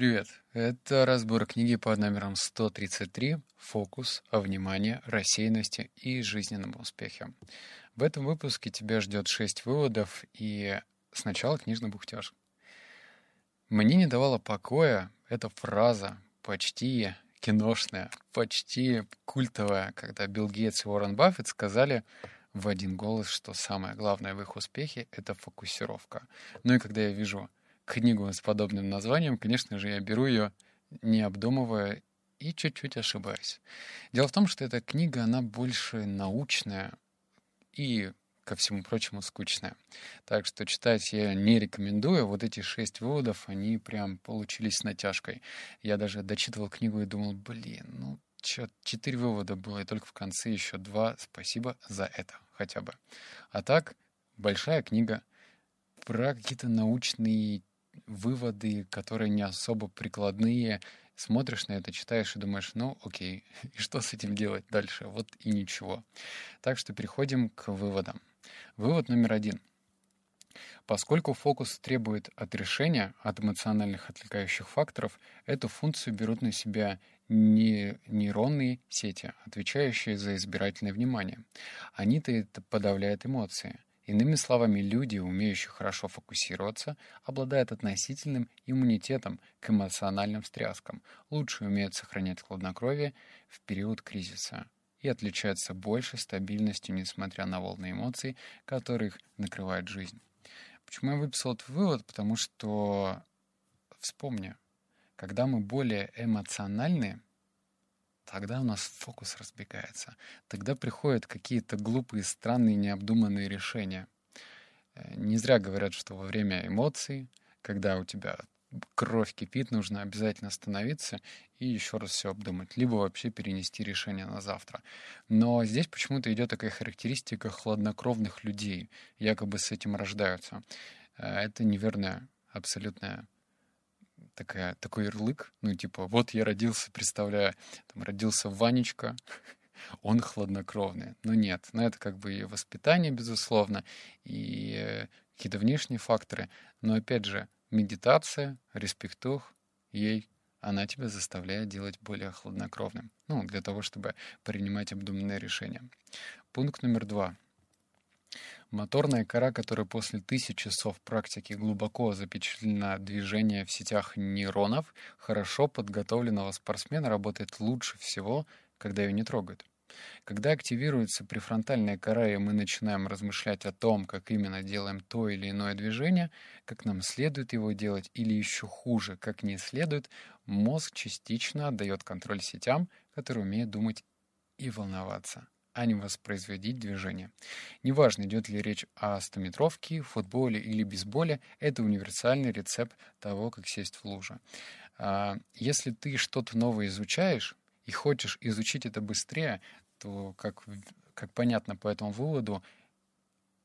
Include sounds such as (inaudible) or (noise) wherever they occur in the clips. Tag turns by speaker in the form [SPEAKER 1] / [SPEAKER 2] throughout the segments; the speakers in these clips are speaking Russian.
[SPEAKER 1] Привет! Это разбор книги под номером 133 «Фокус, внимание, рассеянности и жизненном успехе». В этом выпуске тебя ждет 6 выводов и сначала книжный бухтеж. Мне не давала покоя эта фраза, почти киношная, почти культовая, когда Билл Гейтс и Уоррен Баффет сказали в один голос, что самое главное в их успехе — это фокусировка. Ну и когда я вижу книгу с подобным названием, конечно же, я беру ее, не обдумывая, и чуть-чуть ошибаюсь. Дело в том, что эта книга, она больше научная и, ко всему прочему, скучная. Так что читать я не рекомендую. Вот эти шесть выводов, они прям получились с натяжкой. Я даже дочитывал книгу и думал, блин, ну, чё, четыре вывода было, и только в конце еще два. Спасибо за это хотя бы. А так, большая книга про какие-то научные выводы, которые не особо прикладные. Смотришь на это, читаешь и думаешь, ну окей, (laughs) и что с этим делать дальше? Вот и ничего. Так что переходим к выводам. Вывод номер один. Поскольку фокус требует от решения, от эмоциональных отвлекающих факторов, эту функцию берут на себя не нейронные сети, отвечающие за избирательное внимание. Они-то это подавляют эмоции. Иными словами, люди, умеющие хорошо фокусироваться, обладают относительным иммунитетом к эмоциональным встряскам, лучше умеют сохранять хладнокровие в период кризиса и отличаются большей стабильностью, несмотря на волны эмоций, которых накрывает жизнь. Почему я выписал этот вывод? Потому что, вспомни, когда мы более эмоциональны, тогда у нас фокус разбегается. Тогда приходят какие-то глупые, странные, необдуманные решения. Э, не зря говорят, что во время эмоций, когда у тебя кровь кипит, нужно обязательно остановиться и еще раз все обдумать, либо вообще перенести решение на завтра. Но здесь почему-то идет такая характеристика хладнокровных людей, якобы с этим рождаются. Э, это неверная абсолютная такая, такой ярлык, ну, типа, вот я родился, представляю, там, родился Ванечка, (laughs) он хладнокровный. Но нет, но это как бы и воспитание, безусловно, и какие-то внешние факторы. Но опять же, медитация, респектух ей, она тебя заставляет делать более хладнокровным. Ну, для того, чтобы принимать обдуманные решения. Пункт номер два — Моторная кора, которая после тысяч часов практики глубоко запечатлена движение в сетях нейронов, хорошо подготовленного спортсмена работает лучше всего, когда ее не трогают. Когда активируется префронтальная кора, и мы начинаем размышлять о том, как именно делаем то или иное движение, как нам следует его делать, или еще хуже, как не следует, мозг частично отдает контроль сетям, которые умеют думать и волноваться а не воспроизводить движение. Неважно, идет ли речь о стометровке, футболе или бейсболе, это универсальный рецепт того, как сесть в лужу. А, если ты что-то новое изучаешь и хочешь изучить это быстрее, то, как, как понятно по этому выводу,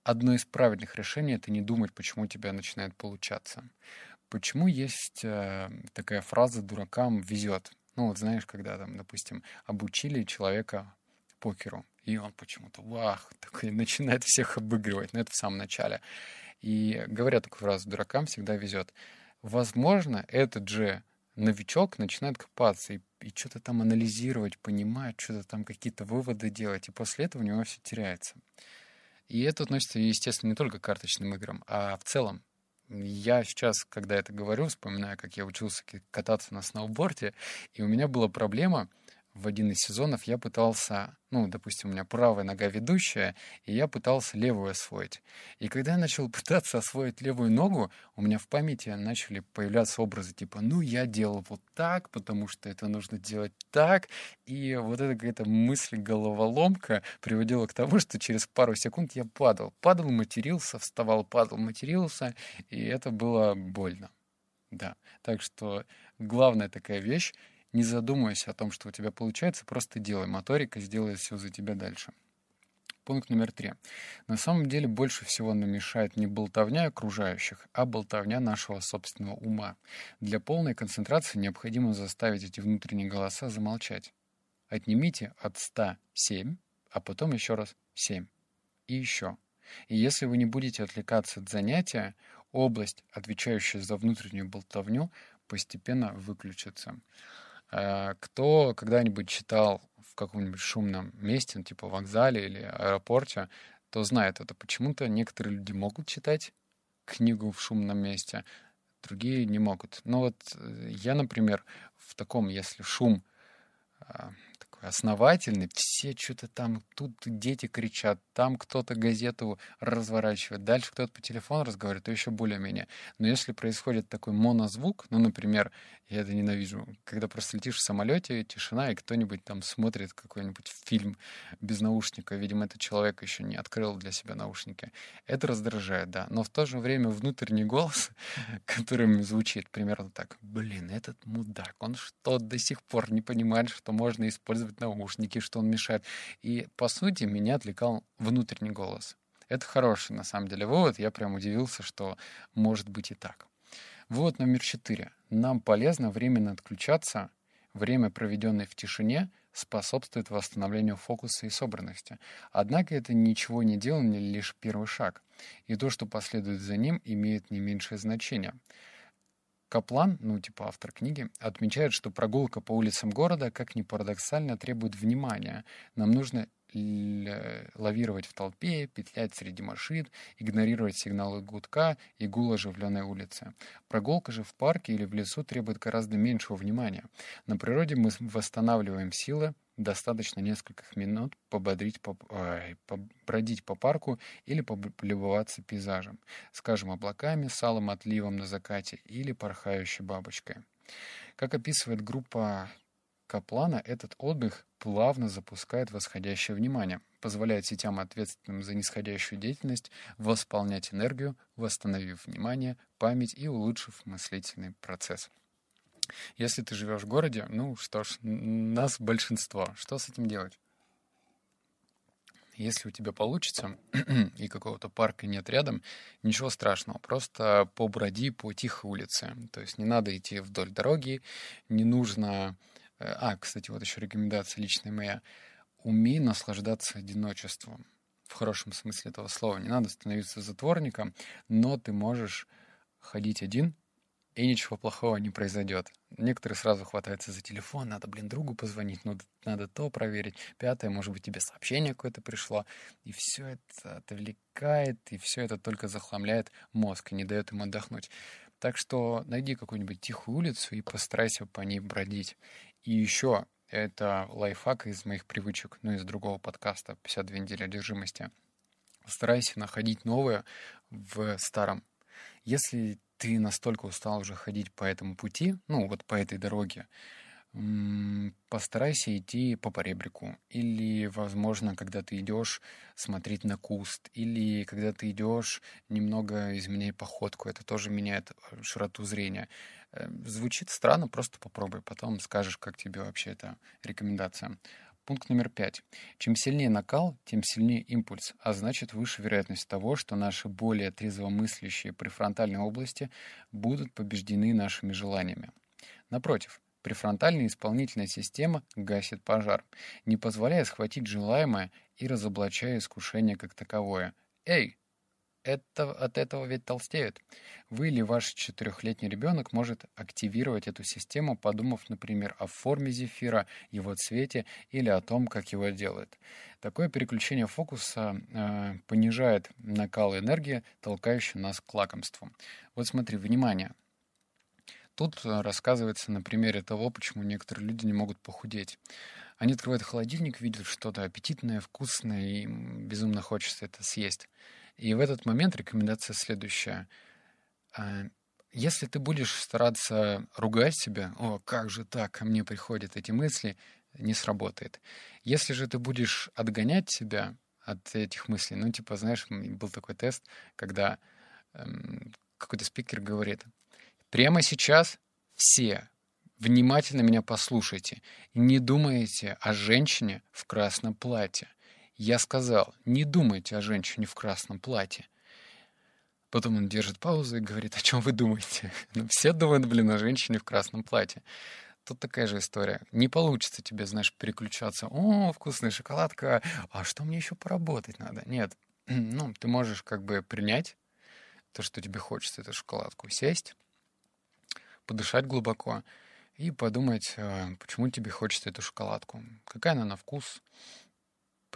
[SPEAKER 1] одно из правильных решений — это не думать, почему у тебя начинает получаться. Почему есть э, такая фраза «дуракам везет»? Ну вот знаешь, когда там, допустим, обучили человека покеру, и он почему-то, вах, (laughs) такой начинает всех обыгрывать, но это в самом начале. И говорят такую фразу, дуракам всегда везет. Возможно, этот же новичок начинает копаться и, и что-то там анализировать, понимать, что-то там какие-то выводы делать, и после этого у него все теряется. И это относится, естественно, не только к карточным играм, а в целом. Я сейчас, когда это говорю, вспоминаю, как я учился кататься на сноуборде, и у меня была проблема — в один из сезонов я пытался, ну, допустим, у меня правая нога ведущая, и я пытался левую освоить. И когда я начал (laughs) пытаться освоить левую ногу, у меня в памяти начали появляться образы типа, ну, я делал вот так, потому что это нужно делать так. И вот эта какая-то мысль-головоломка приводила к тому, что через пару секунд я падал. Падал, матерился, вставал, падал, матерился, и это было больно. Да, так что главная такая вещь не задумывайся о том, что у тебя получается, просто делай. Моторика сделает все за тебя дальше. Пункт номер три. На самом деле больше всего нам мешает не болтовня окружающих, а болтовня нашего собственного ума. Для полной концентрации необходимо заставить эти внутренние голоса замолчать. Отнимите от 100 7, а потом еще раз 7. И еще. И если вы не будете отвлекаться от занятия, область, отвечающая за внутреннюю болтовню, постепенно выключится. Э, кто когда-нибудь читал в каком-нибудь шумном месте, ну, типа вокзале или аэропорте, то знает это. Почему-то некоторые люди могут читать книгу в шумном месте, другие не могут. Но вот э, я, например, в таком, если шум а, основательный, все что-то там, тут дети кричат, там кто-то газету разворачивает, дальше кто-то по телефону разговаривает, то еще более-менее. Но если происходит такой монозвук, ну, например, я это ненавижу, когда просто летишь в самолете, тишина, и кто-нибудь там смотрит какой-нибудь фильм без наушника, видимо, этот человек еще не открыл для себя наушники. Это раздражает, да. Но в то же время внутренний голос, (laughs) которым звучит примерно так, блин, этот мудак, он что, до сих пор не понимает, что можно использовать использовать наушники, что он мешает. И, по сути, меня отвлекал внутренний голос. Это хороший, на самом деле, вывод. Я прям удивился, что может быть и так. Вывод номер четыре. Нам полезно временно отключаться. Время, проведенное в тишине, способствует восстановлению фокуса и собранности. Однако это ничего не делание, лишь первый шаг. И то, что последует за ним, имеет не меньшее значение. Каплан, ну типа автор книги, отмечает, что прогулка по улицам города, как ни парадоксально, требует внимания. Нам нужно лавировать в толпе, петлять среди машин, игнорировать сигналы гудка и гул оживленной улицы. Прогулка же в парке или в лесу требует гораздо меньшего внимания. На природе мы восстанавливаем силы, достаточно нескольких минут пободрить, по, ой, побродить по парку или полюбоваться пейзажем, скажем, облаками, салом, отливом на закате или порхающей бабочкой. Как описывает группа Каплана, этот отдых плавно запускает восходящее внимание, позволяет сетям, ответственным за нисходящую деятельность, восполнять энергию, восстановив внимание, память и улучшив мыслительный процесс. Если ты живешь в городе, ну что ж, нас большинство. Что с этим делать? Если у тебя получится, (clears throat) и какого-то парка нет рядом, ничего страшного. Просто поброди по тихой улице. То есть не надо идти вдоль дороги, не нужно... Э, а, кстати, вот еще рекомендация личная моя. Умей наслаждаться одиночеством. В хорошем смысле этого слова. Не надо становиться затворником, но ты можешь ходить один, и ничего плохого не произойдет. Некоторые сразу хватаются за телефон, надо, блин, другу позвонить, надо, надо то проверить. Пятое, может быть, тебе сообщение какое-то пришло. И все это отвлекает, и все это только захламляет мозг и не дает ему отдохнуть. Так что найди какую-нибудь тихую улицу и постарайся по ней бродить. И еще, это лайфхак из моих привычек, ну, из другого подкаста «52 недели одержимости». Старайся находить новое в старом. Если ты настолько устал уже ходить по этому пути, ну, вот по этой дороге, постарайся идти по поребрику. Или, возможно, когда ты идешь, смотреть на куст. Или когда ты идешь, немного изменяй походку. Это тоже меняет э, широту зрения. Э, звучит странно, просто попробуй. Потом скажешь, как тебе вообще эта рекомендация. Пункт номер пять. Чем сильнее накал, тем сильнее импульс, а значит выше вероятность того, что наши более трезвомыслящие префронтальные области будут побеждены нашими желаниями. Напротив, префронтальная исполнительная система гасит пожар, не позволяя схватить желаемое и разоблачая искушение как таковое. «Эй, это, от этого ведь толстеют. Вы или ваш четырехлетний ребенок может активировать эту систему, подумав, например, о форме зефира, его цвете или о том, как его делают. Такое переключение фокуса э, понижает накал энергии, толкающий нас к лакомству. Вот смотри, внимание. Тут рассказывается на примере того, почему некоторые люди не могут похудеть. Они открывают холодильник, видят что-то аппетитное, вкусное, и им безумно хочется это съесть. И в этот момент рекомендация следующая. А, если ты будешь стараться ругать себя, о, как же так, ко мне приходят эти мысли, не сработает. Если же ты будешь отгонять себя от этих мыслей, ну, типа, знаешь, был такой тест, когда эм, какой-то спикер говорит, прямо сейчас все внимательно меня послушайте не думайте о женщине в красном платье. Я сказал, не думайте о женщине в красном платье. Потом он держит паузу и говорит, о чем вы думаете? (laughs) Ну, все думают, блин, о женщине в красном платье. Тут такая же история. Не получится тебе, знаешь, переключаться. О, вкусная шоколадка. А что мне еще поработать надо? Нет. (clears throat) Ну, ты можешь как бы принять то, что тебе хочется эту шоколадку, сесть, подышать глубоко и подумать, э, почему тебе хочется эту шоколадку, какая она на вкус,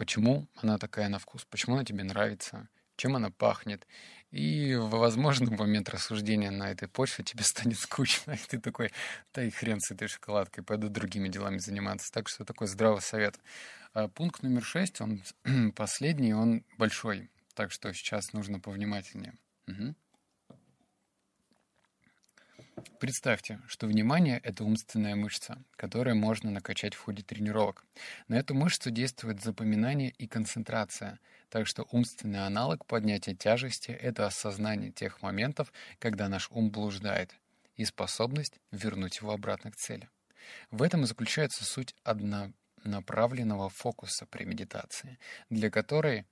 [SPEAKER 1] почему она такая на вкус, почему она тебе нравится, чем она пахнет. И в возможный момент рассуждения на этой почве тебе (laughs) станет скучно, и ты такой, да и хрен с этой шоколадкой, пойду другими делами заниматься. Так что такой здравый совет. А пункт номер шесть, он (clears throat) последний, он большой, так что сейчас нужно повнимательнее. Угу. Представьте, что внимание — это умственная мышца, которую можно накачать в ходе тренировок. На эту мышцу действует запоминание и концентрация, так что умственный аналог поднятия тяжести — это осознание тех моментов, когда наш ум блуждает, и способность вернуть его обратно к цели. В этом и заключается суть однонаправленного фокуса при медитации, для которой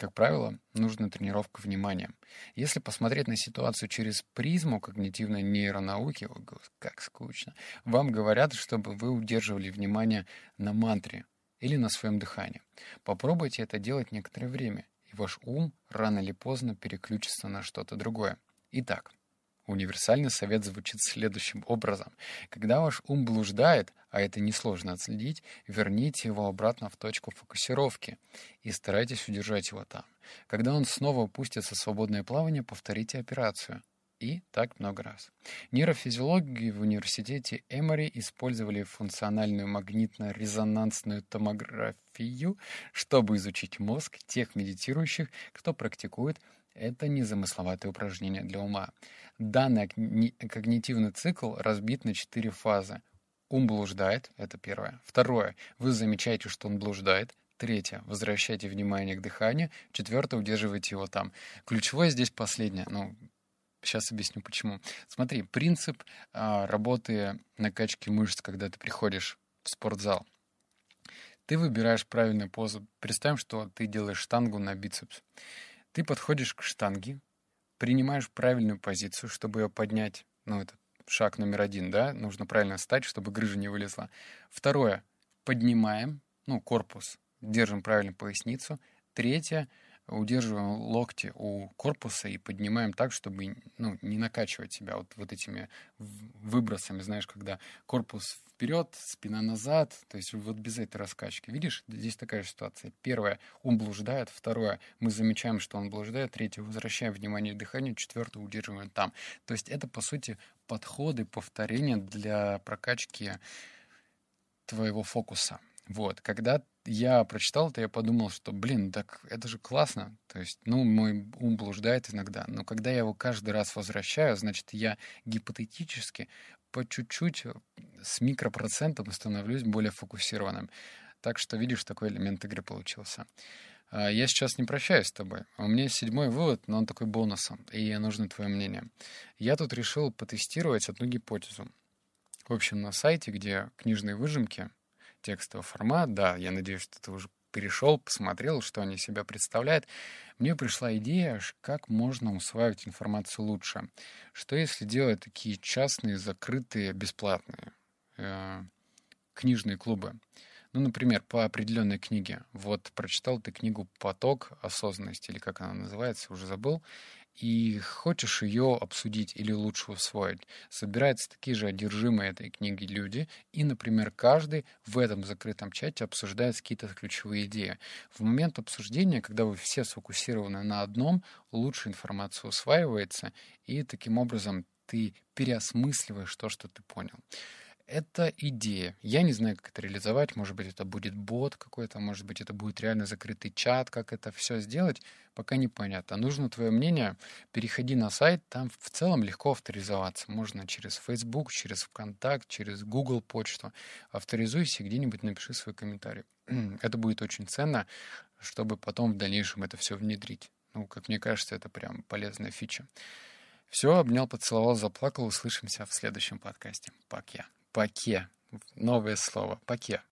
[SPEAKER 1] как правило, нужна тренировка внимания. Если посмотреть на ситуацию через призму когнитивной нейронауки, о, как скучно, вам говорят, чтобы вы удерживали внимание на мантре или на своем дыхании. Попробуйте это делать некоторое время, и ваш ум рано или поздно переключится на что-то другое. Итак, Универсальный совет звучит следующим образом. Когда ваш ум блуждает, а это несложно отследить, верните его обратно в точку фокусировки и старайтесь удержать его там. Когда он снова упустится в свободное плавание, повторите операцию. И так много раз. Нейрофизиологи в университете Эмори использовали функциональную магнитно-резонансную томографию, чтобы изучить мозг тех медитирующих, кто практикует это незамысловатое упражнение для ума. Данный когнитивный цикл разбит на четыре фазы. Ум блуждает, это первое. Второе, вы замечаете, что он блуждает. Третье, возвращайте внимание к дыханию. Четвертое, удерживайте его там. Ключевое здесь последнее. Ну, сейчас объясню почему. Смотри, принцип а, работы накачки мышц, когда ты приходишь в спортзал. Ты выбираешь правильную позу. Представим, что ты делаешь штангу на бицепс. Ты подходишь к штанге, принимаешь правильную позицию, чтобы ее поднять. Ну, это шаг номер один, да? Нужно правильно встать, чтобы грыжа не вылезла. Второе. Поднимаем, ну, корпус, держим правильно поясницу. Третье удерживаем локти у корпуса и поднимаем так, чтобы ну, не накачивать себя вот, вот этими выбросами, знаешь, когда корпус вперед, спина назад, то есть вот без этой раскачки. Видишь, здесь такая же ситуация. Первое, ум блуждает. Второе, мы замечаем, что он блуждает. Третье, возвращаем внимание к дыханию. Четвертое, удерживаем там. То есть это, по сути, подходы, повторения для прокачки твоего фокуса. Вот, когда я прочитал это, я подумал, что, блин, так это же классно. То есть, ну, мой ум блуждает иногда, но когда я его каждый раз возвращаю, значит, я гипотетически по чуть-чуть с микропроцентом становлюсь более фокусированным. Так что, видишь, такой элемент игры получился. А, я сейчас не прощаюсь с тобой. У меня седьмой вывод, но он такой бонусом, и нужно твое мнение. Я тут решил потестировать одну гипотезу. В общем, на сайте, где книжные выжимки, текстовый формат. Да, я надеюсь, что ты уже перешел, посмотрел, что они себя представляют. Мне пришла идея, как можно усваивать информацию лучше. Что если делать такие частные, закрытые, бесплатные э, книжные клубы? Ну, например, по определенной книге. Вот прочитал ты книгу «Поток осознанности», или как она называется, уже забыл и хочешь ее обсудить или лучше усвоить. Собираются такие же одержимые этой книги люди, и, например, каждый в этом закрытом чате обсуждает какие-то ключевые идеи. В момент обсуждения, когда вы все сфокусированы на одном, лучше информация усваивается, и таким образом ты переосмысливаешь то, что ты понял это идея. Я не знаю, как это реализовать. Может быть, это будет бот какой-то, может быть, это будет реально закрытый чат, как это все сделать, пока непонятно. Нужно твое мнение. Переходи на сайт, там в целом легко авторизоваться. Можно через Facebook, через ВКонтакт, через Google почту. Авторизуйся, где-нибудь напиши свой комментарий. (clears throat) это будет очень ценно, чтобы потом в дальнейшем это все внедрить. Ну, как мне кажется, это прям полезная фича. Все, обнял, поцеловал, заплакал. Услышимся в следующем подкасте. Пока. Паке. Новое слово. Паке.